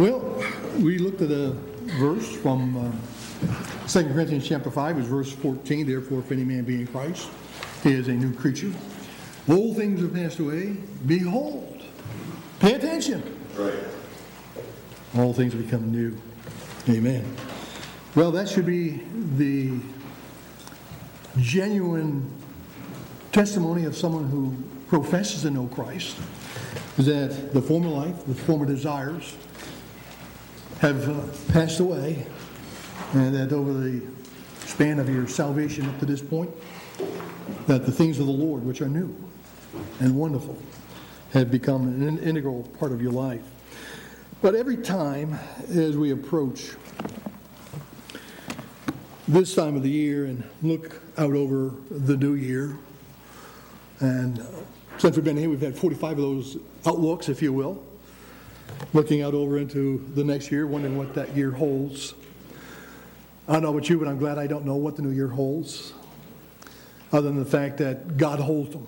Well, we looked at a verse from um, 2 Corinthians chapter 5, is verse 14. Therefore, if any man be in Christ, he is a new creature. Old things have passed away. Behold, pay attention. Right. All things become new. Amen. Well, that should be the genuine testimony of someone who professes to know Christ, that the former life, the former desires have passed away, and that over the span of your salvation up to this point, that the things of the Lord, which are new and wonderful, have become an integral part of your life. But every time as we approach this time of the year and look out over the new year, and since we've been here, we've had 45 of those outlooks, if you will, looking out over into the next year, wondering what that year holds. I don't know about you, but I'm glad I don't know what the new year holds, other than the fact that God holds them.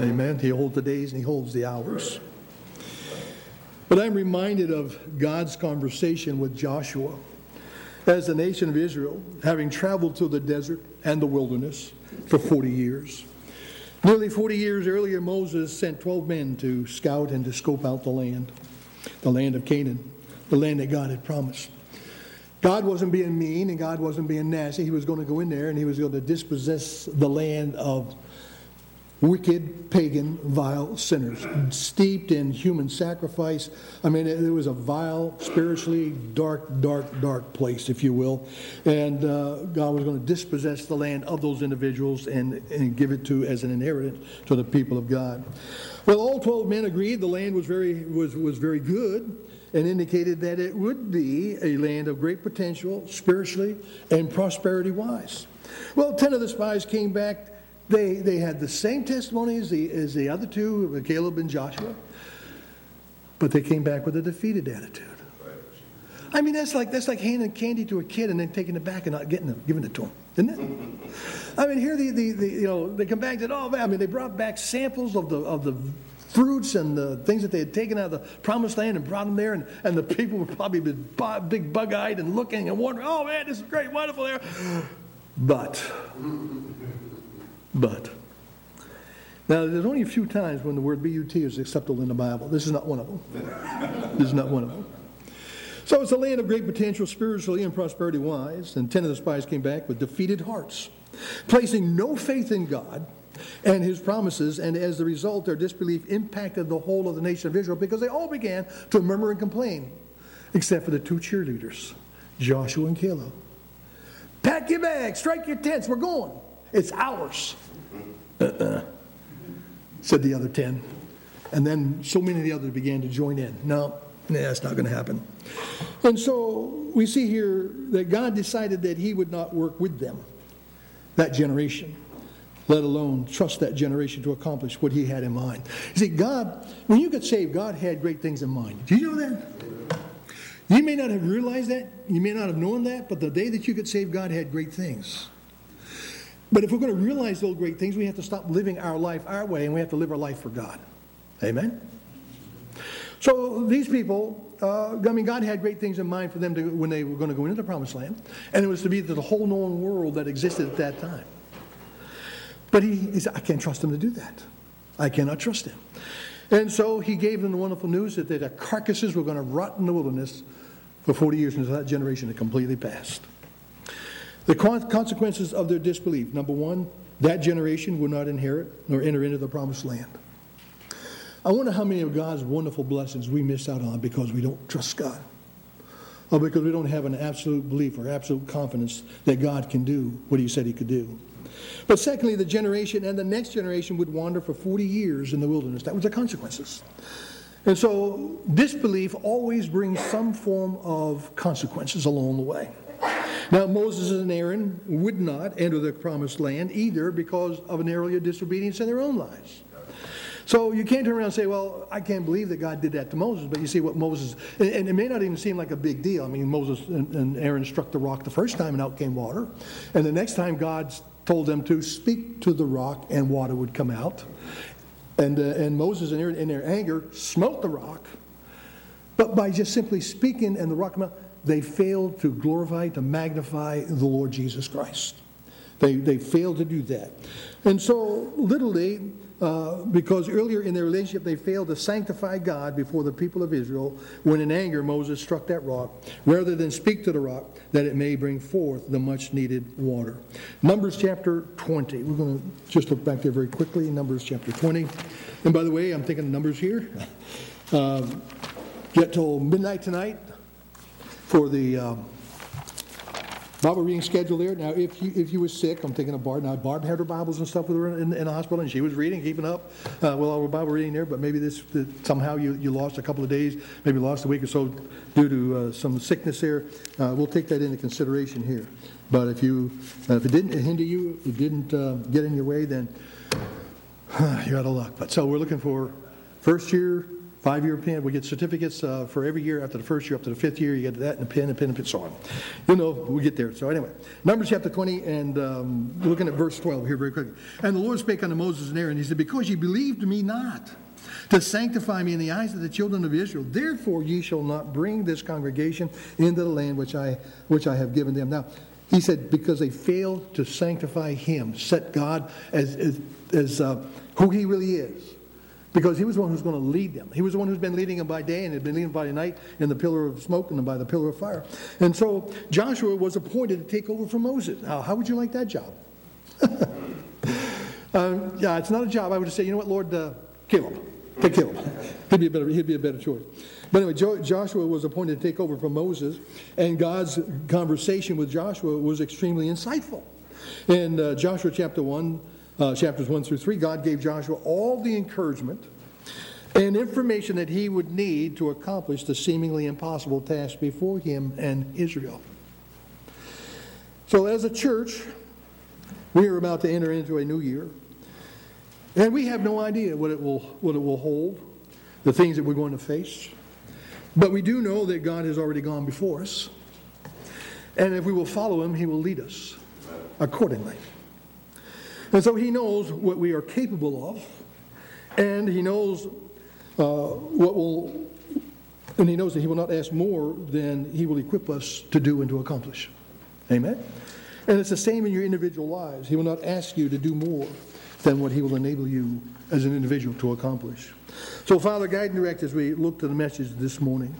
Amen. He holds the days and He holds the hours. But I'm reminded of God's conversation with Joshua as the nation of Israel, having traveled through the desert and the wilderness for 40 years. Nearly 40 years earlier, Moses sent 12 men to scout and to scope out the land, the land of Canaan, the land that God had promised. God wasn't being mean and God wasn't being nasty. He was going to go in there and he was going to dispossess the land of wicked, pagan, vile sinners, steeped in human sacrifice. I mean, it, it was a vile, spiritually dark, dark, dark place, if you will. And uh, God was going to dispossess the land of those individuals and, and give it to as an inheritance to the people of God. Well, all 12 men agreed the land was very, was, was very good and indicated that it would be a land of great potential spiritually and prosperity wise. Well, 10 of the spies came back they, they had the same testimony as the, as the other two, Caleb and Joshua, but they came back with a defeated attitude. I mean, that's like, that's like handing candy to a kid and then taking it back and not getting them, giving it to him, isn't it? I mean, here the, the, the, you know, they come back and said, oh, man, I mean, they brought back samples of the, of the fruits and the things that they had taken out of the promised land and brought them there, and, and the people were probably big bug-eyed and looking and wondering, oh, man, this is great, wonderful there. But but. Now, there's only a few times when the word but is acceptable in the Bible. This is not one of them. this is not one of them. So it's a land of great potential spiritually and prosperity wise, and ten of the spies came back with defeated hearts, placing no faith in God and his promises, and as a result, their disbelief impacted the whole of the nation of Israel because they all began to murmur and complain, except for the two cheerleaders, Joshua and Caleb. Pack your bags, strike your tents, we're going. It's ours. Uh-uh, said the other 10. And then so many of the others began to join in. No, nah, that's not going to happen. And so we see here that God decided that He would not work with them, that generation, let alone trust that generation to accomplish what He had in mind. You see, God, when you get saved, God had great things in mind. Do you know that? You may not have realized that, you may not have known that, but the day that you get saved, God had great things. But if we're going to realize those great things, we have to stop living our life our way and we have to live our life for God. Amen? So these people, uh, I mean, God had great things in mind for them to, when they were going to go into the promised land, and it was to be the whole known world that existed at that time. But he, he said, I can't trust him to do that. I cannot trust him. And so he gave them the wonderful news that their carcasses were going to rot in the wilderness for 40 years until that generation had completely passed. The consequences of their disbelief number one, that generation will not inherit nor enter into the promised land. I wonder how many of God's wonderful blessings we miss out on because we don't trust God. Or because we don't have an absolute belief or absolute confidence that God can do what He said He could do. But secondly, the generation and the next generation would wander for 40 years in the wilderness. That was the consequences. And so disbelief always brings some form of consequences along the way. Now, Moses and Aaron would not enter the promised land either because of an earlier disobedience in their own lives. So you can't turn around and say, well, I can't believe that God did that to Moses. But you see what Moses, and, it may not even seem like a big deal. I mean, Moses and, and Aaron struck the rock the first time and out came water. And the next time God told them to speak to the rock and water would come out. And, uh, and Moses and Aaron, in their anger, smote the rock But by just simply speaking and the rock Mount, they failed to glorify, to magnify the Lord Jesus Christ. They, they failed to do that. And so, literally, uh, because earlier in their relationship they failed to sanctify God before the people of Israel when in anger Moses struck that rock rather than speak to the rock that it may bring forth the much needed water. Numbers chapter 20. We're going to just look back there very quickly. Numbers chapter 20. And by the way, I'm thinking numbers here. Um, get till midnight tonight for the. Um, Bible reading schedule there. Now, if you if you were sick, I'm thinking of Barb. Now, Barb had her Bibles and stuff with her in, in the hospital, and she was reading, keeping up uh, with all her Bible reading there. But maybe this somehow you, you lost a couple of days, maybe lost a week or so due to uh, some sickness there. Uh, we'll take that into consideration here. But if you uh, if it didn't hinder you, if it didn't uh, get in your way, then you're out of luck. But so we're looking for first year Five-year pen, we get certificates uh, for every year after the first year up to the fifth year. You get that and a pen and pen and pen, so on. You know, we get there. So anyway, Numbers chapter 20 and um, looking at verse 12 here very quickly. And the Lord spake unto Moses and Aaron. He said, Because ye believed me not to sanctify me in the eyes of the children of Israel, therefore ye shall not bring this congregation into the land which I which I have given them. Now, he said, because they failed to sanctify him, set God as, as, as uh, who he really is because he was the one who's going to lead them. He was the one who's been leading them by day and had been leading them by night in the pillar of smoke and by the pillar of fire. And so Joshua was appointed to take over from Moses. Now, how would you like that job? uh, yeah, it's not a job. I would say, you know what, Lord, uh, him. Take him. He'd be a better. He'd be a better choice. But anyway, jo- Joshua was appointed to take over from Moses, and God's conversation with Joshua was extremely insightful. In uh, Joshua chapter one, uh, chapters 1 through 3, God gave Joshua all the encouragement and information that he would need to accomplish the seemingly impossible task before him and Israel. So, as a church, we are about to enter into a new year, and we have no idea what it will, what it will hold, the things that we're going to face. But we do know that God has already gone before us, and if we will follow him, he will lead us accordingly. And so he knows what we are capable of, and he knows uh, what will, and he knows that he will not ask more than he will equip us to do and to accomplish. Amen? And it's the same in your individual lives. He will not ask you to do more than what he will enable you as an individual to accomplish. So, Father, guide and direct as we look to the message this morning.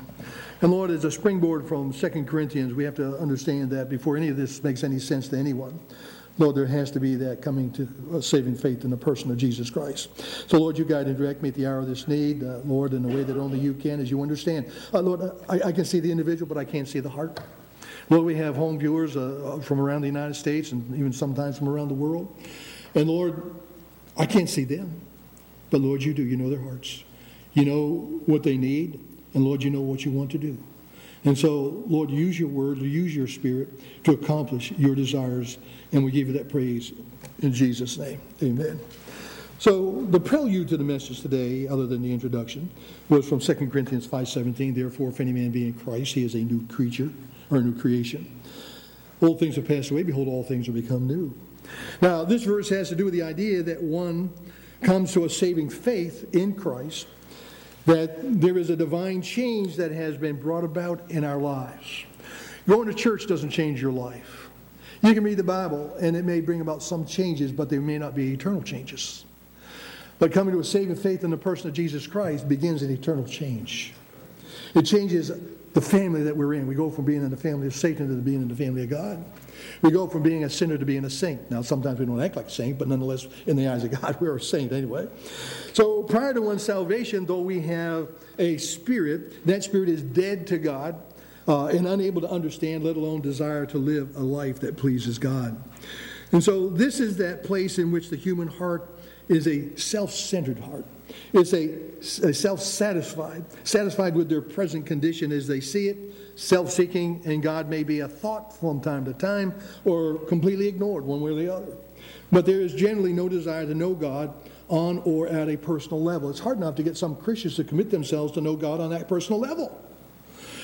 And Lord, as a springboard from 2 Corinthians, we have to understand that before any of this makes any sense to anyone. Lord, there has to be that coming to uh, saving faith in the person of Jesus Christ. So, Lord, you guide and direct me at the hour of this need, uh, Lord, in a way that only you can, as you understand. Uh, Lord, I, I, can see the individual, but I can't see the heart. Lord, we have home viewers uh, from around the United States and even sometimes from around the world. And Lord, I can't see them. But Lord, you do. You know their hearts. You know what they need. And Lord, you know what you want to do. And so, Lord, use your word, use your spirit to accomplish your desires. And we give you that praise in Jesus' name. Amen. So the prelude to the message today, other than the introduction, was from 2 Corinthians 5.17, Therefore, if any man be in Christ, he is a new creature, or a new creation. Old things have passed away, behold, all things are become new. Now, this verse has to do with the idea that one comes to a saving faith in Christ that there is a divine change that has been brought about in our lives. Going to church doesn't change your life. You can read the Bible and it may bring about some changes, but they may not be eternal changes. But coming to a saving faith in the person of Jesus Christ begins an eternal change. It changes the family that we're in. We go from being in the family of Satan to being in the family of God. We go from being a sinner to being a saint. Now, sometimes we don't act like saint, but nonetheless, in the eyes of God, we're a saint anyway. So, prior to one's salvation, though we have a spirit, that spirit is dead to God uh, and unable to understand, let alone desire to live a life that pleases God. And so, this is that place in which the human heart is a self centered heart. It's a, a self satisfied, satisfied with their present condition as they see it, self seeking, and God may be a thought from time to time or completely ignored one way or the other. But there is generally no desire to know God on or at a personal level. It's hard enough to get some Christians to commit themselves to know God on that personal level.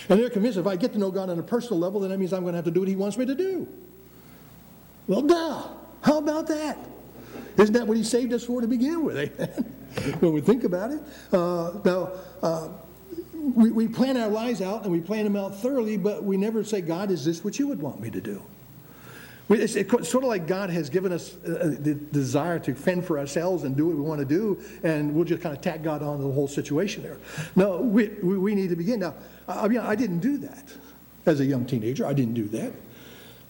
And they're convinced if I get to know God on a personal level, then that means I'm going to have to do what He wants me to do. Well, duh. How about that? Isn't that what He saved us for to begin with? when we think about it. Uh, now, uh, we, we plan our lives out and we plan them out thoroughly, but we never say, God, is this what you would want me to do? It's, sort of like God has given us uh, uh, the desire to fend for ourselves and do what we want to do, and we'll just kind of tack God on to the whole situation there. No, we, we need to begin. Now, I mean, I didn't do that as a young teenager. I didn't do that.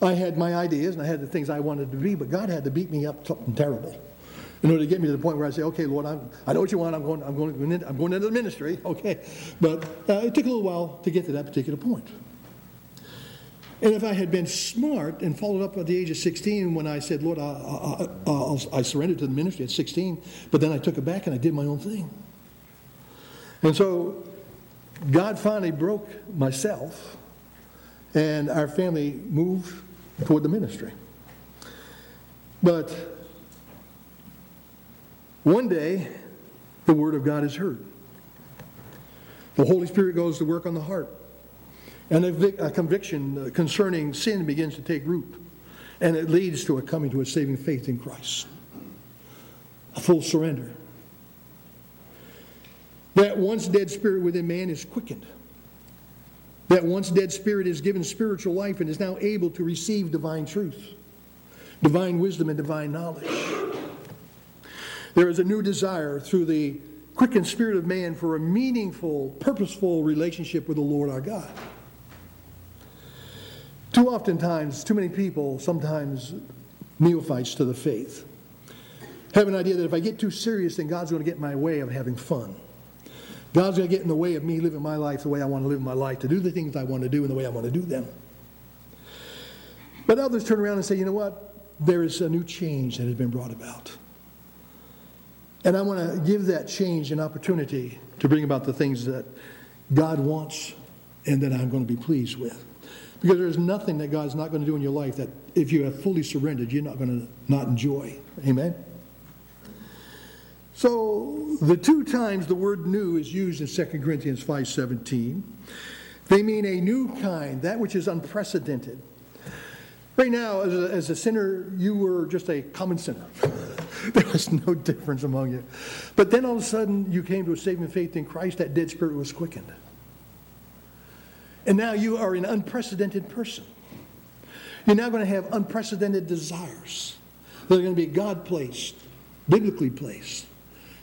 I had my ideas and I had the things I wanted to be, but God had to beat me up something terrible in order to get me to the point where I say, okay, Lord, I'm, I know what you want. I'm going, I'm going, I'm going into the ministry. Okay. But uh, it took a little while to get to that particular point. And if I had been smart and followed up at the age of 16 when I said, Lord, I, I, I, I surrendered to the ministry at 16, but then I took it back and I did my own thing. And so God finally broke myself, and our family moved toward the ministry. But one day, the Word of God is heard. The Holy Spirit goes to work on the heart. And a, a conviction concerning sin begins to take root. And it leads to a coming to a saving faith in Christ. A full surrender. That once dead spirit within man is quickened. That once dead spirit is given spiritual life and is now able to receive divine truth, divine wisdom, and divine knowledge. There is a new desire through the quickened spirit of man for a meaningful, purposeful relationship with the Lord our God. Too oftentimes, too many people, sometimes neophytes to the faith, have an idea that if I get too serious, then God's going to get in my way of having fun. God's going to get in the way of me living my life the way I want to live my life, to do the things I want to do and the way I want to do them. But others turn around and say, you know what? There is a new change that has been brought about. And I want to give that change an opportunity to bring about the things that God wants and that I'm going to be pleased with. Because there's nothing that God's not going to do in your life that if you have fully surrendered, you're not going to not enjoy. Amen? So the two times the word new is used in 2 Corinthians 5.17, they mean a new kind, that which is unprecedented. Right now, as a, as a sinner, you were just a common sinner. there was no difference among you. But then all of a sudden, you came to a saving faith in Christ, that dead spirit was quickened. And now you are an unprecedented person. You're now going to have unprecedented desires that are going to be God placed, biblically placed.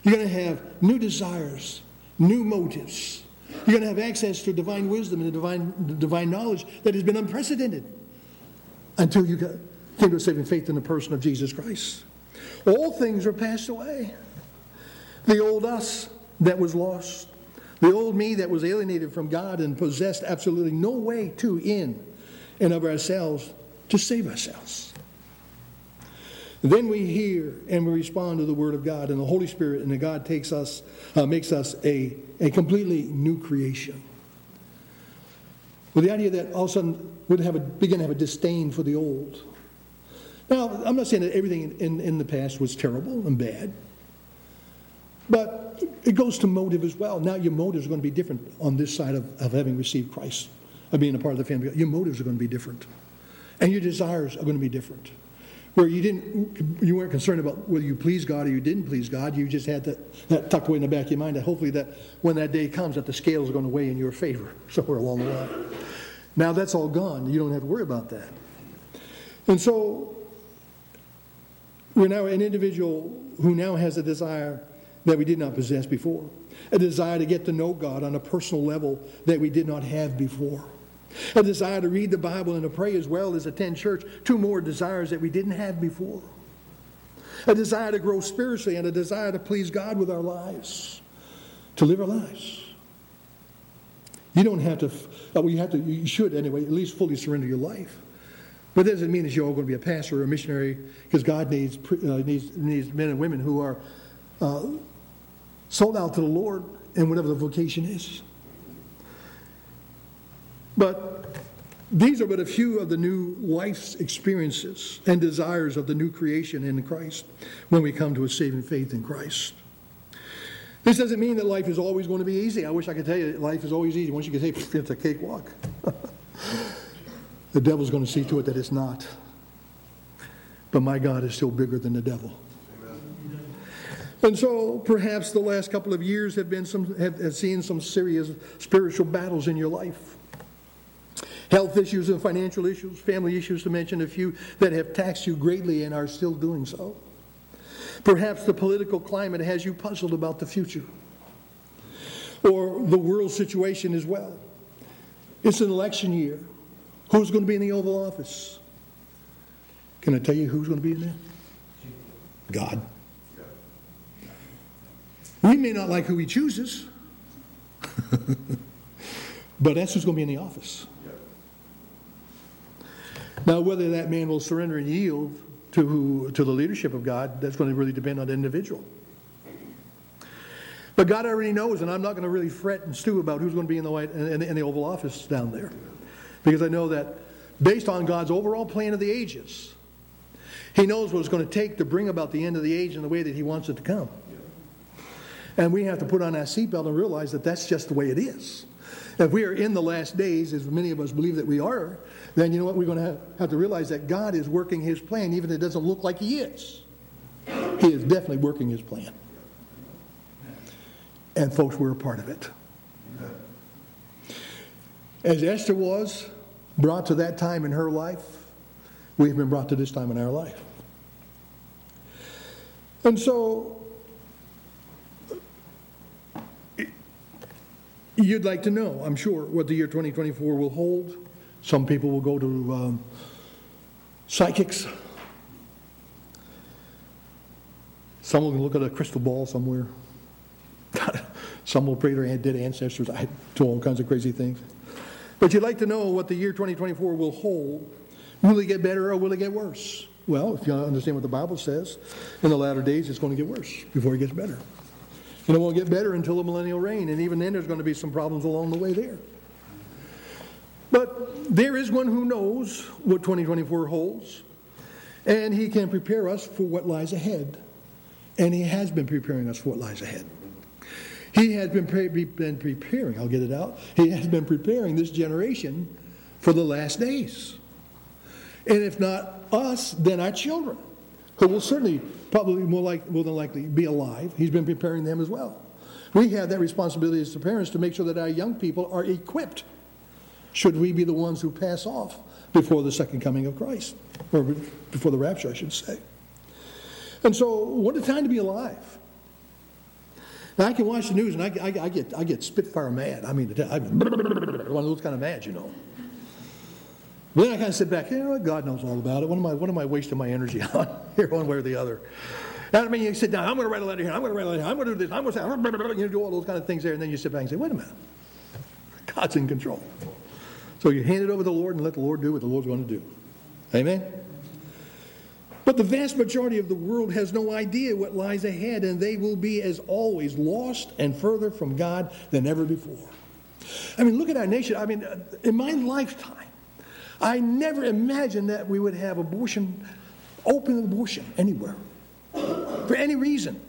You're going to have new desires, new motives. You're going to have access to divine wisdom and divine, divine knowledge that has been unprecedented until you came to saving faith in the person of Jesus Christ. All things are passed away. The old us that was lost the old me that was alienated from God and possessed absolutely no way to in and of ourselves to save ourselves. Then we hear and we respond to the Word of God, and the Holy Spirit and God takes us, uh, makes us a, a completely new creation. With the idea that all of a sudden we'd have a, begin to have a disdain for the old. Now, I'm not saying that everything in, in the past was terrible and bad. But it goes to motive as well. Now your motives are going to be different on this side of, of having received Christ, of being a part of the family. Your motives are going to be different. And your desires are going to be different. Where you didn't you weren't concerned about whether you pleased God or you didn't please God, you just had that, that tucked away in the back of your mind that hopefully that when that day comes that the scales are going to weigh in your favor somewhere along the line. Now that's all gone. You don't have to worry about that. And so we're now an individual who now has a desire that we did not possess before, a desire to get to know God on a personal level that we did not have before, a desire to read the Bible and to pray as well as attend church, two more desires that we didn't have before, a desire to grow spiritually and a desire to please God with our lives, to live our lives. You don't have to, well, you have to, you should anyway, at least fully surrender your life. But that doesn't mean that you're all going to be a pastor or a missionary, because God needs, uh, needs, needs men and women who are uh, sold out to the Lord in whatever the vocation is. But these are but a few of the new life's experiences and desires of the new creation in Christ when we come to a saving faith in Christ. This doesn't mean that life is always going to be easy. I wish I could tell you that life is always easy. Once you can say it's a cakewalk, the devil's going to see to it that it's not. But my God is still bigger than the devil. And so perhaps the last couple of years have been some have, have seen some serious spiritual battles in your life. Health issues and financial issues, family issues to mention a few that have taxed you greatly and are still doing so. Perhaps the political climate has you puzzled about the future. Or the world situation as well. It's an election year. Who's going to be in the Oval Office? Can I tell you who's going to be in there? God. We may not like who he chooses, but that's who's going to be in the office. Now, whether that man will surrender and yield to, who, to the leadership of God, that's going to really depend on the individual. But God already knows, and I'm not going to really fret and stew about who's going to be in the, White, in, in the Oval Office down there. Because I know that based on God's overall plan of the ages, He knows what it's going to take to bring about the end of the age in the way that He wants it to come. And we have to put on our seatbelt and realize that that's just the way it is. If we are in the last days, as many of us believe that we are, then you know what? We're going to have to realize that God is working His plan, even if it doesn't look like He is. He is definitely working His plan. And folks, we're a part of it. As Esther was brought to that time in her life, we've been brought to this time in our life. And so, you'd like to know, I'm sure, what the year 2024 will hold. Some people will go to um, psychics. Some will look at a crystal ball somewhere. Some will pray to their dead ancestors. I do all kinds of crazy things. But you'd like to know what the year 2024 will hold. Will it get better or will it get worse? Well, if you understand what the Bible says, in the latter days it's going to get worse before it gets better. And it won't get better until the millennial reign, and even then there's going to be some problems along the way there. But there is one who knows what 2024 holds, and he can prepare us for what lies ahead. And he has been preparing us for what lies ahead. He has been, pre- been preparing, I'll get it out, he has been preparing this generation for the last days. And if not us, then our children, who will certainly, probably more, like, more than likely be alive. He's been preparing them as well. We have that responsibility as parents to make sure that our young people are equipped should we be the ones who pass off before the second coming of Christ, or before the rapture, I should say. And so, what a time to be alive. Now, I can watch the news and I, I, I get, I get spitfire mad. I mean, I'm one of those kind of mad, you know. Then I kind of sit back, you know God knows all about it. What am I, what am I wasting my energy on here, one way or the other? I mean, you sit down, I'm going to write a letter here, I'm going to write a letter here, I'm going to do this, I'm going to say, you do all those kind of things there, and then you sit back and say, wait a minute. God's in control. So you hand it over to the Lord and let the Lord do what the Lord's going to do. Amen? But the vast majority of the world has no idea what lies ahead, and they will be, as always, lost and further from God than ever before. I mean, look at our nation. I mean, uh, in my lifetime, I never imagined that we would have abortion, open abortion anywhere, for any reason.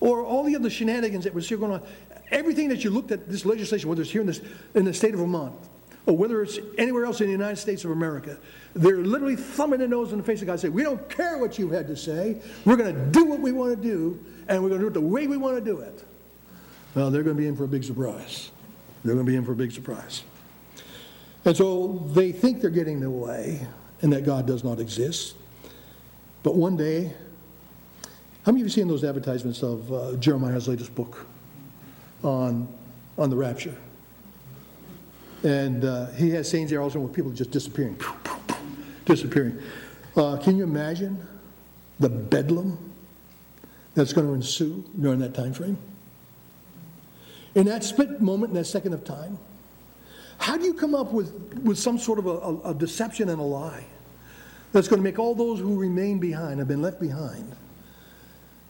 Or all the other shenanigans that was here going on. Everything that you looked at this legislation, whether it's here in, this, in the state of Vermont, or whether it's anywhere else in the United States of America, they're literally thumbing their nose in the face of God saying, We don't care what you had to say. We're going to do what we want to do, and we're going to do it the way we want to do it. Well, they're going to be in for a big surprise. They're going to be in for a big surprise. And so they think they're getting their way and that God does not exist. But one day, how many of you seen those advertisements of uh, Jeremiah's latest book on, on the rapture? And uh, he has scenes there also with people just disappearing, disappearing. Uh, can you imagine the bedlam that's going to ensue during that time frame? In that split moment, in that second of time, how do you come up with, with some sort of a, a, a deception and a lie that's going to make all those who remain behind, have been left behind,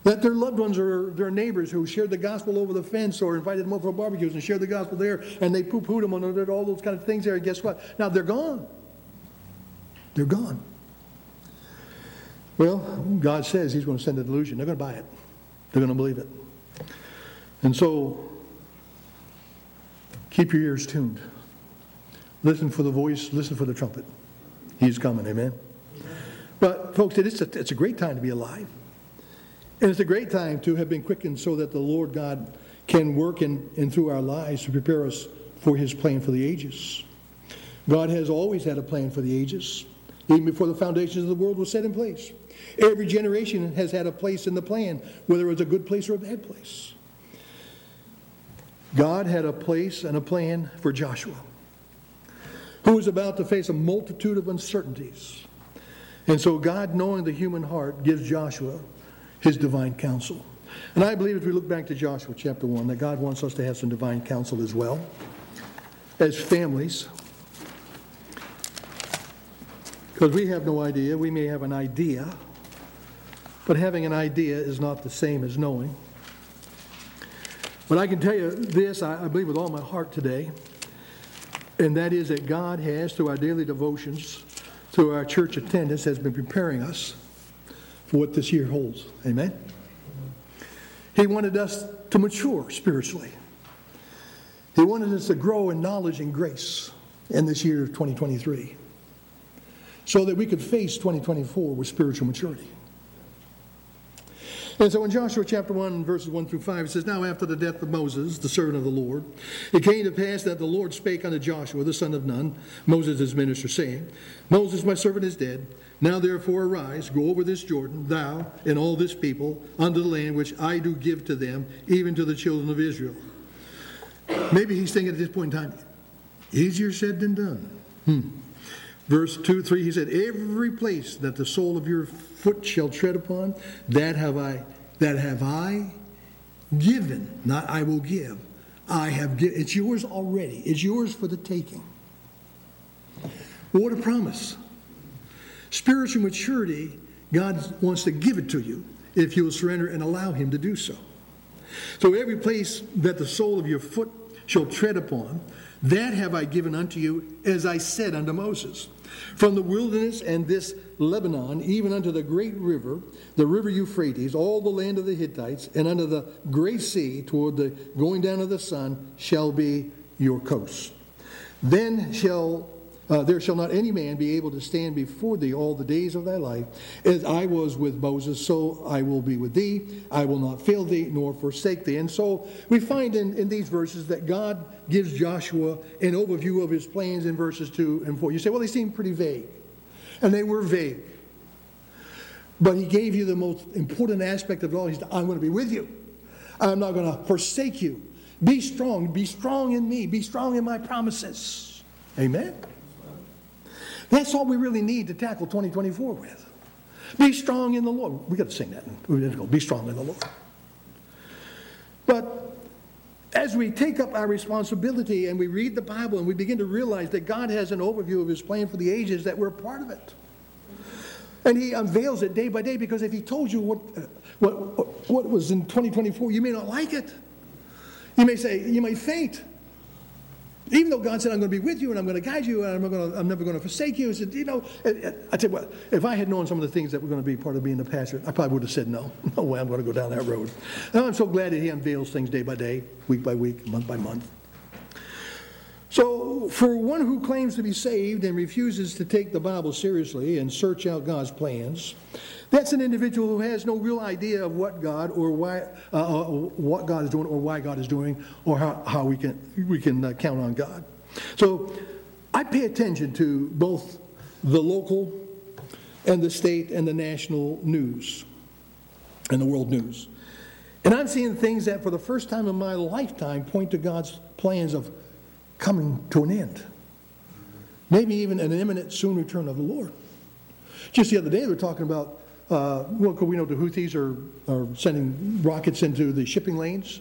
that their loved ones or their neighbors who shared the gospel over the fence or invited them over for barbecues and shared the gospel there and they poo pooed them and all those kind of things there. And guess what? Now they're gone. They're gone. Well, God says He's going to send a delusion. They're going to buy it, they're going to believe it. And so, keep your ears tuned. Listen for the voice, listen for the trumpet. He's coming, amen? But, folks, it is a, it's a great time to be alive. And it's a great time to have been quickened so that the Lord God can work in, in through our lives to prepare us for his plan for the ages. God has always had a plan for the ages, even before the foundations of the world were set in place. Every generation has had a place in the plan, whether it was a good place or a bad place. God had a place and a plan for Joshua, who was about to face a multitude of uncertainties. And so, God, knowing the human heart, gives Joshua his divine counsel. And I believe if we look back to Joshua chapter 1, that God wants us to have some divine counsel as well, as families. Because we have no idea. We may have an idea, but having an idea is not the same as knowing. But I can tell you this, I believe with all my heart today, and that is that God has, through our daily devotions, through our church attendance, has been preparing us for what this year holds. Amen? He wanted us to mature spiritually. He wanted us to grow in knowledge and grace in this year of 2023 so that we could face 2024 with spiritual maturity. And so in Joshua chapter 1, verses 1 through 5, it says, Now after the death of Moses, the servant of the Lord, it came to pass that the Lord spake unto Joshua, the son of Nun, Moses' his minister, saying, Moses, my servant, is dead. Now therefore arise, go over this Jordan, thou and all this people, unto the land which I do give to them, even to the children of Israel. Maybe he's thinking at this point in time, easier said than done. Hmm. Verse 2, 3, he said, Every place that the sole of your foot shall tread upon, that have I, that have I given, not I will give. I have given. It's yours already. It's yours for the taking. What a promise. Spiritual maturity, God wants to give it to you if you will surrender and allow Him to do so. So every place that the sole of your foot shall tread upon, that have I given unto you, as I said unto Moses. From the wilderness and this Lebanon, even unto the great river, the river Euphrates, all the land of the Hittites, and unto the great sea, toward the going down of the sun, shall be your coast. Then shall uh, there shall not any man be able to stand before thee all the days of thy life. As I was with Moses, so I will be with thee. I will not fail thee nor forsake thee. And so we find in, in these verses that God gives Joshua an overview of his plans in verses 2 and 4. You say, well, they seem pretty vague. And they were vague. But he gave you the most important aspect of it all. He said, I'm going to be with you. I'm not going to forsake you. Be strong. Be strong in me. Be strong in my promises. Amen. That's all we really need to tackle 2024 with. Be strong in the Lord. We got to sing that. We to go. Be strong in the Lord. But as we take up our responsibility and we read the Bible and we begin to realize that God has an overview of His plan for the ages, that we're part of it. And He unveils it day by day because if He told you what, uh, what, what was in 2024, you may not like it. You may say, you may faint. Even though God said, I'm going to be with you and I'm going to guide you and I'm, going to, I'm never going to forsake you. He said, you know, eh, eh, I tell you what, if I had known some of the things that were going to be part of being a pastor, I probably would have said, no, no way I'm going to go down that road. And I'm so glad that he unveils things day by day, week by week, month by month. So, for one who claims to be saved and refuses to take the Bible seriously and search out God's plans, that's an individual who has no real idea of what God or why, uh, uh, what God is doing or why God is doing or how, how we can, we can uh, count on God. So I pay attention to both the local and the state and the national news and the world news. And I'm seeing things that for the first time in my lifetime point to God's plans of coming to an end. Maybe even an imminent soon return of the Lord. Just the other day, they were talking about uh, well, we know the Houthis are, are sending rockets into the shipping lanes.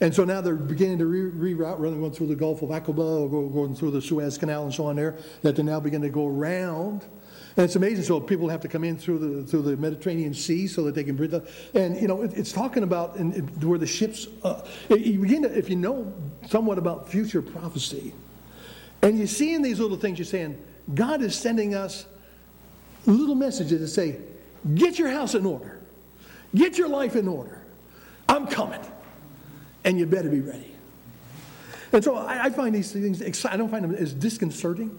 And so now they're beginning to re- reroute rather than going through the Gulf of Aqaba or going through the Suez Canal and so on there, that they're now beginning to go around. And it's amazing. So people have to come in through the through the Mediterranean Sea so that they can bridge. The, and you know, it, it's talking about in, in, where the ships. Uh, you begin to, if you know somewhat about future prophecy, and you see in these little things, you're saying God is sending us little messages that say, Get your house in order. Get your life in order. I'm coming. And you better be ready. And so I, I find these things. I don't find them as disconcerting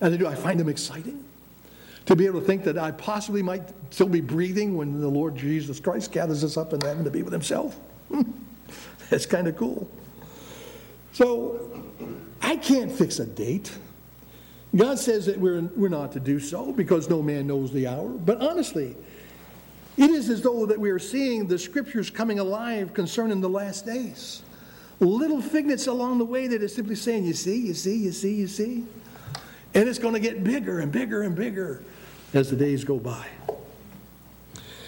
as I do. I find them exciting To be able to think that I possibly might still be breathing when the Lord Jesus Christ gathers us up in heaven to be with himself. Hmm. That's kind of cool. So I can't fix a date. God says that we're, we're not to do so because no man knows the hour. But honestly, it is as though that we are seeing the scriptures coming alive concerning the last days. Little figments along the way that are simply saying, You see, you see, you see, you see. And it's going to get bigger and bigger and bigger as the days go by.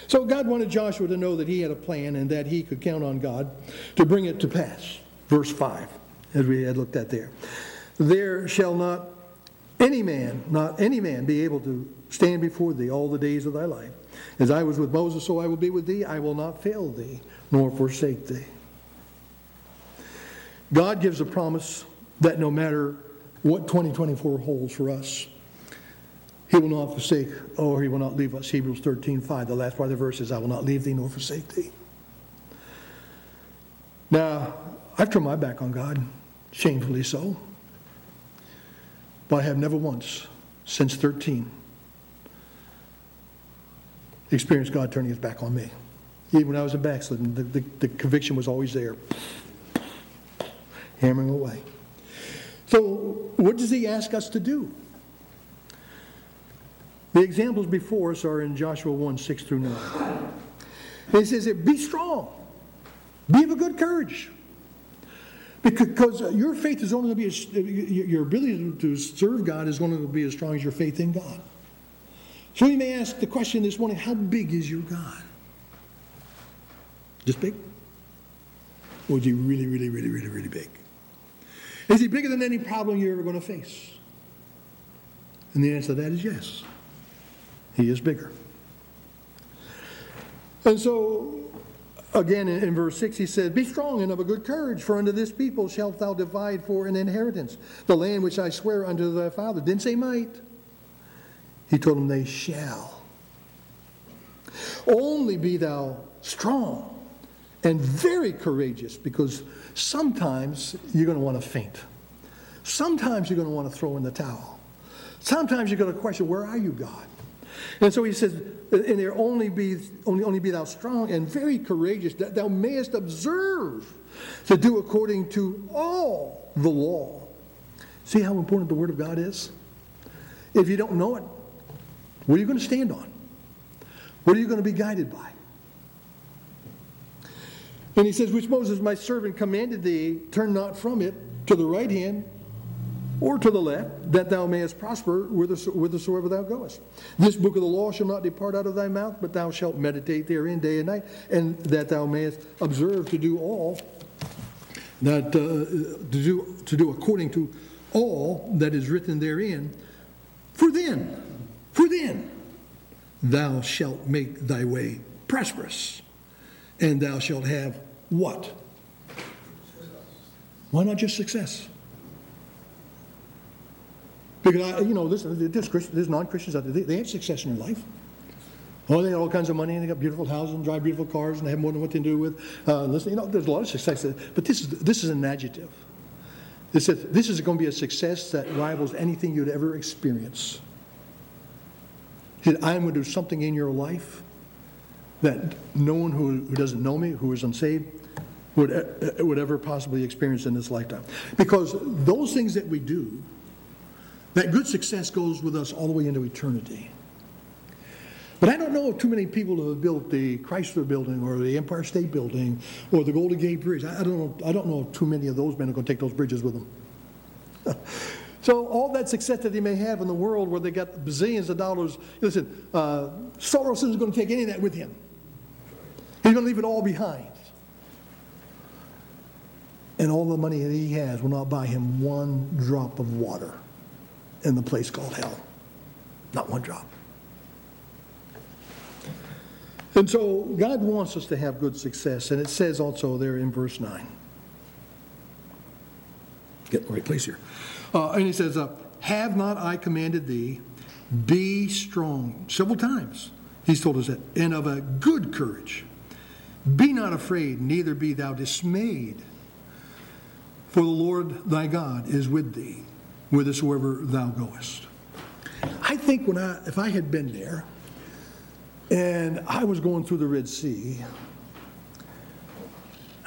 So God wanted Joshua to know that he had a plan and that he could count on God to bring it to pass. Verse 5, as we had looked at there. There shall not any man, not any man, be able to stand before thee all the days of thy life. As I was with Moses, so I will be with thee. I will not fail thee, nor forsake thee. God gives a promise that no matter what 2024 holds for us, he will not forsake, or he will not leave us. Hebrews 13, 5. The last part of the verse is, I will not leave thee nor forsake thee. Now, I've turned my back on God, shamefully so. But I have never once, since 13, experienced God turning his back on me. Even when I was a backslidden, the, the, the conviction was always there, hammering away. So, what does he ask us to do? The examples before us are in Joshua 1 6 through 9. he says, Be strong, be of a good courage. Because uh, your faith is only going to be, your ability to serve God is going to be as strong as your faith in God. So you may ask the question this morning how big is your God? Just big? Or is he really, really, really, really, really big? Is he bigger than any problem you're ever going to face? And the answer to that is yes. He is bigger. And so, again, in, in, verse 6, he said, Be strong and of a good courage, for unto this people shalt thou divide for an inheritance, the land which I swear unto thy father. Didn't say might. He told them, They shall. Only be thou strong and very courageous, because sometimes you're going to want to faint. Sometimes you're going to want to throw in the towel. Sometimes you're going to question, Where are you, God? And so he says, and there only be only, only be thou strong and very courageous, that thou mayest observe to do according to all the law. See how important the Word of God is? If you don't know it, what are you going to stand on? What are you going to be guided by? And he says, Which Moses, my servant, commanded thee, turn not from it to the right hand or to the left, that thou mayest prosper whithersoever thou goest. This book of the law shall not depart out of thy mouth, but thou shalt meditate therein day and night, and that thou mayest observe to do all that uh, to do to do according to all that is written therein. For then, for then, thou shalt make thy way prosperous, and thou shalt have what? Why not just success? Because, I, you know, there's, there's, there's non-Christians out there, they, they have success in their life. Oh, they got all kinds of money, and they got beautiful houses, and drive beautiful cars, and they have more than what they do with. Uh, listen, you know, there's a lot of success. But this is, this is an adjective. This is, this is going to be a success that rivals anything you'd ever experience. He said, I am going to do something in your life that no one who, who doesn't know me, who is unsaved, would, uh, would ever possibly experience in this lifetime. Because those things that we do that good success goes with us all the way into eternity. But I don't know of too many people who have built the Chrysler Building or the Empire State Building or the Golden Gate Bridge. I don't know. I don't know too many of those men are going to take those bridges with them. so all that success that they may have in the world, where they got bazillions of dollars, listen, uh, Soros isn't going to take any of that with him. He's going to leave it all behind. And all the money that he has will not buy him one drop of water in the place called hell. Not one drop. And so God wants us to have good success, and it says also there in verse 9. Get in the right place here. Uh, and he says, uh, Have not I commanded thee, be strong? Several times he's told us that, and of a good courage. Be not afraid, neither be thou dismayed, for the Lord thy God is with thee whithersoever thou goest. I think when I, if I had been there and I was going through the Red Sea,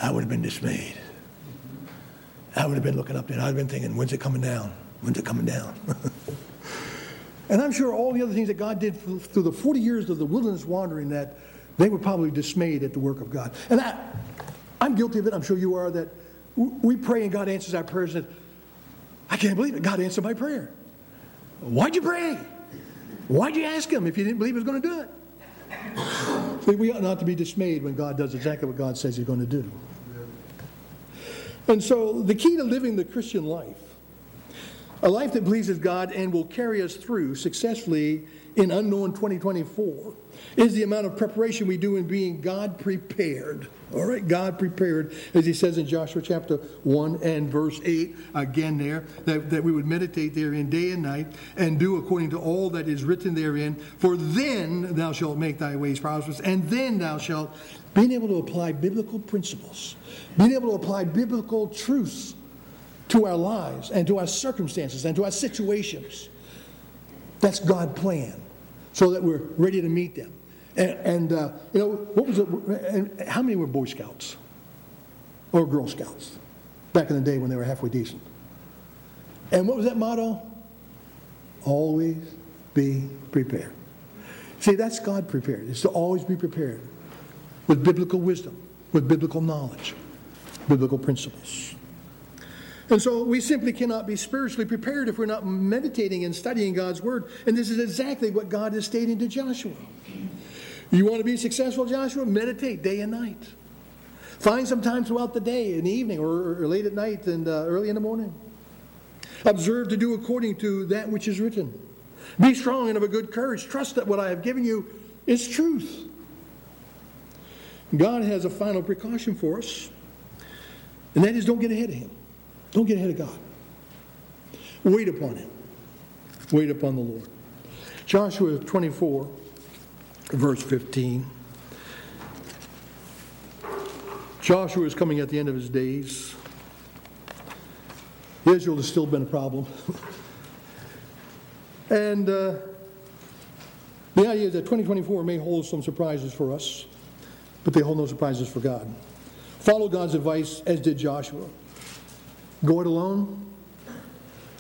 I would have been dismayed. I would have been looking up there. I'd have been thinking, when's it coming down? When's it coming down? and I'm sure all the other things that God did through the 40 years of the wilderness wandering that they were probably dismayed at the work of God. And I, I'm guilty of it. I'm sure you are that we pray and God answers our prayers and I can't believe it. God answered my prayer. Why'd you pray? Why'd you ask him if you didn't believe he was going to do it? We ought not to be dismayed when God does exactly what God says he's going to do. And so the key to living the Christian life, a life that pleases God and will carry us through successfully in unknown 2024, is the amount of preparation we do in being God prepared. All right, God prepared, as he says in Joshua chapter 1 and verse 8, again there, that, that we would meditate therein day and night and do according to all that is written therein. For then thou shalt make thy ways prosperous, and then thou shalt, being able to apply biblical principles, being able to apply biblical truths to our lives and to our circumstances and to our situations. That's God's plan, so that we're ready to meet them. And, and uh, you know, what was it? And how many were Boy Scouts or Girl Scouts back in the day when they were halfway decent? And what was that motto? Always be prepared. See, that's God prepared. It's to always be prepared with biblical wisdom, with biblical knowledge, biblical principles. And so we simply cannot be spiritually prepared if we're not meditating and studying God's Word. And this is exactly what God is stating to Joshua. You want to be successful, Joshua? Meditate day and night. Find some time throughout the day, in the evening, or, or late at night and uh, early in the morning. Observe to do according to that which is written. Be strong and of a good courage. Trust that what I have given you is truth. God has a final precaution for us, and that is don't get ahead of Him. Don't get ahead of God. Wait upon Him. Wait upon the Lord. Joshua 24 verse 15. Joshua is coming at the end of his days. Israel has still been a problem. and uh, the idea is that 2024 may hold some surprises for us, but they hold no surprises for God. Follow God's advice, as did Joshua. Go it alone.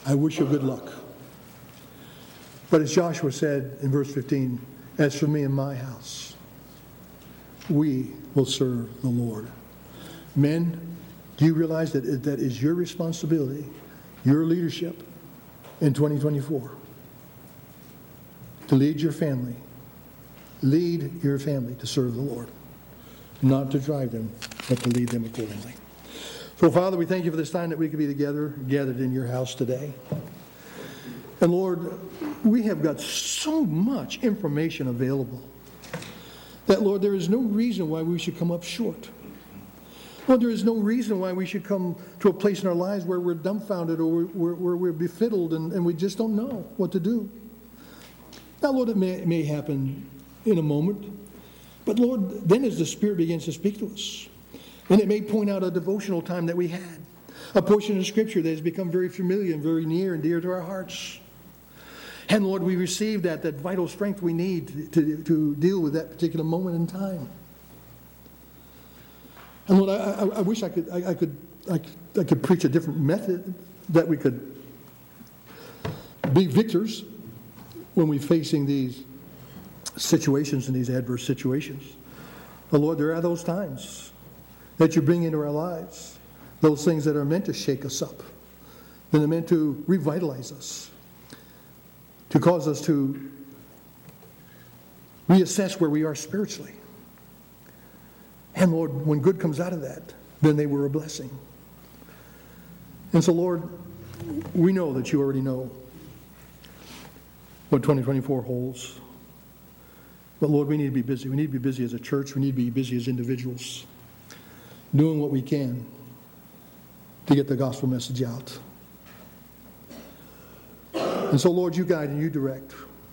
I wish you good luck. But as Joshua said in verse 15, as for me and my house, we will serve the Lord. Men, do you realize that that is your responsibility, your leadership in 2024? To lead your family, lead your family to serve the Lord, not to drive them, but to lead them accordingly. So, Father, we thank you for this time that we could be together, gathered in your house today. And Lord, we have got so much information available that, Lord, there is no reason why we should come up short. Lord, there is no reason why we should come to a place in our lives where we're dumbfounded or where, we're befiddled and, and, we just don't know what to do. Now, Lord, it may, it may happen in a moment, but Lord, then as the Spirit begins to speak to us, and it may point out a devotional time that we had, a portion of Scripture that has become very familiar and very near and dear to our hearts. And Lord, we receive that, that vital strength we need to, to deal with that particular moment in time. And Lord, I, I, I wish I could, I, I could, I, I could preach a different method that we could be victors when we're facing these situations and these adverse situations. But Lord, there are those times that you bring into our lives, those things that are meant to shake us up, that are meant to revitalize us, to cause us to reassess where we are spiritually. And Lord, when good comes out of that, then they were a blessing. And so, Lord, we know that you already know what 2024 holds. But Lord, we need to be busy. We need to be busy as a church. We need to be busy as individuals, doing what we can to get the gospel message out. And so, Lord, you guide and you direct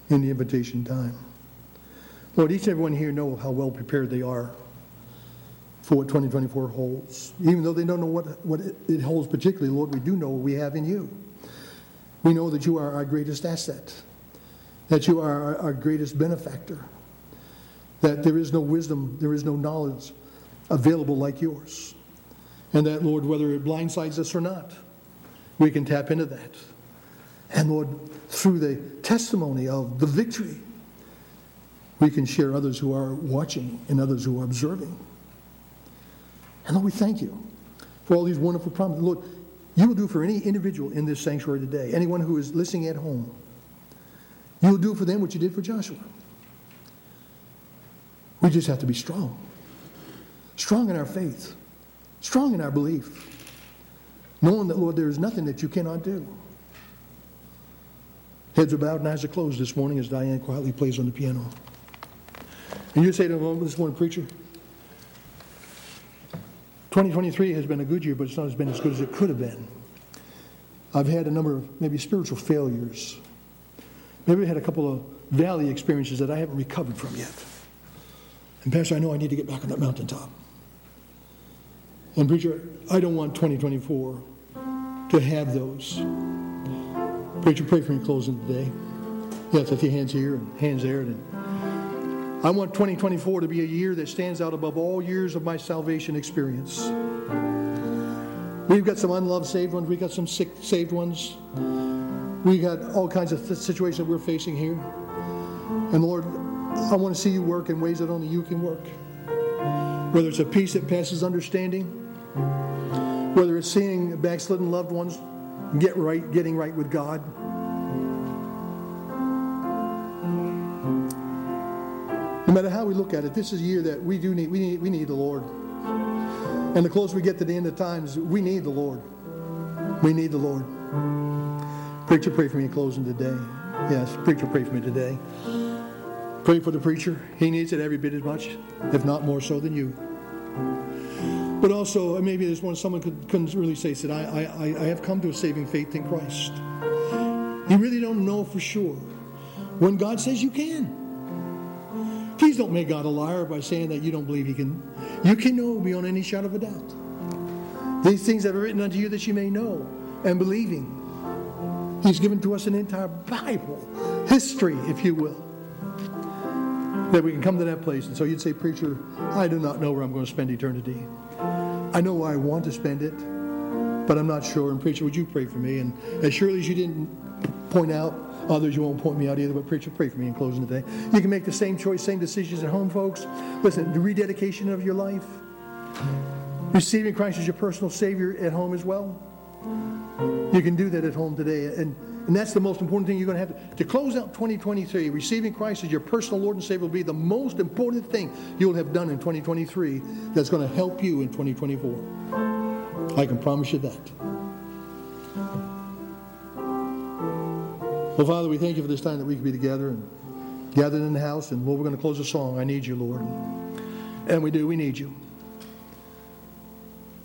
in the invitation time. Lord, each and everyone here know how well prepared they are for what 2024 holds. Even though they don't know what, what it holds particularly, Lord, we do know what we have in you. We know that you are our greatest asset. that you are our- our greatest benefactor, that there is no wisdom, there is no knowledge available like yours. And that, Lord, whether it blindsides us or not, we can tap into that. And Lord, through the testimony of the victory, we can share others who are watching and others who are observing. And Lord, we thank you for all these wonderful promises. Lord, you will do for any individual in this sanctuary today, anyone who is listening at home, you will do for them what you did for Joshua. We just have to be strong. Strong in our faith, strong in our belief, knowing that, Lord, there is nothing that you cannot do. Heads are bowed and eyes are closed this morning as Diane quietly plays on the piano. And you say to them, this morning, preacher, 2023 has been a good year, but it's not as been as good as it could have been. I've had a number of maybe spiritual failures. Maybe I had a couple of valley experiences that I haven't recovered from yet. And Pastor, I know I need to get back on that mountaintop. And preacher, I don't want 2024 to have those. Preacher, pray for me closing today. Yes, I see hands here and hands there. And I want 2024 to be a year that stands out above all years of my salvation experience. We've got some unloved saved ones. We've got some sick saved ones. We've got all kinds of th- situations that we're facing here. And Lord, I want to see you work in ways that only you can work. Whether it's a peace that passes understanding, whether it's seeing backslidden loved ones get right, getting right with God. No matter how we look at it, this is a year that we do need, we need, we need the Lord. And the closer we get to the end of times, we need the Lord. We need the Lord. Preacher, pray for me in closing today. Yes, preacher, pray for me today. Pray for the preacher. He needs it every bit as much, if not more so than you. But also, uh, maybe there's one someone could, couldn't really say, said, I, I, I have come to a saving faith in Christ. You really don't know for sure. When God says you can. Please don't make God a liar by saying that you don't believe He can. You can know beyond any shadow of a doubt. These things that are written unto you that you may know and believing. He's given to us an entire Bible, history, if you will, that we can come to that place. And so you'd say, Preacher, I do not know where I'm going to spend eternity. I know I want to spend it, but I'm not sure. And Preacher, would you pray for me? And as surely as you didn't point out others, you won't point me out either, but Preacher, pray for me in closing today. You can make the same choice, same decisions at home, folks. Listen, the rededication of your life, receiving Christ as your personal Savior at home as well. You can do that at home today. And, and that's the most important thing you're going to have to, to close out 2023. Receiving Christ as your personal Lord and Savior will be the most important thing you'll have done in 2023 that's going to help you in 2024. I can promise you that. Well, Father, we thank you for this time that we can be together and gathered in the house. And Lord, we're going to close a song. I need you, Lord. And we do. We need you.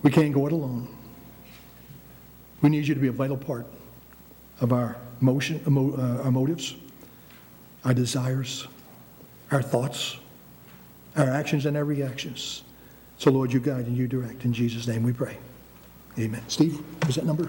We can't go it alone. We need you to be a vital part of our motion, emo, uh, our motives, our desires, our thoughts, our actions, and our reactions. So, Lord, you guide and you direct. In Jesus' name we pray. Amen. Steve, was that number?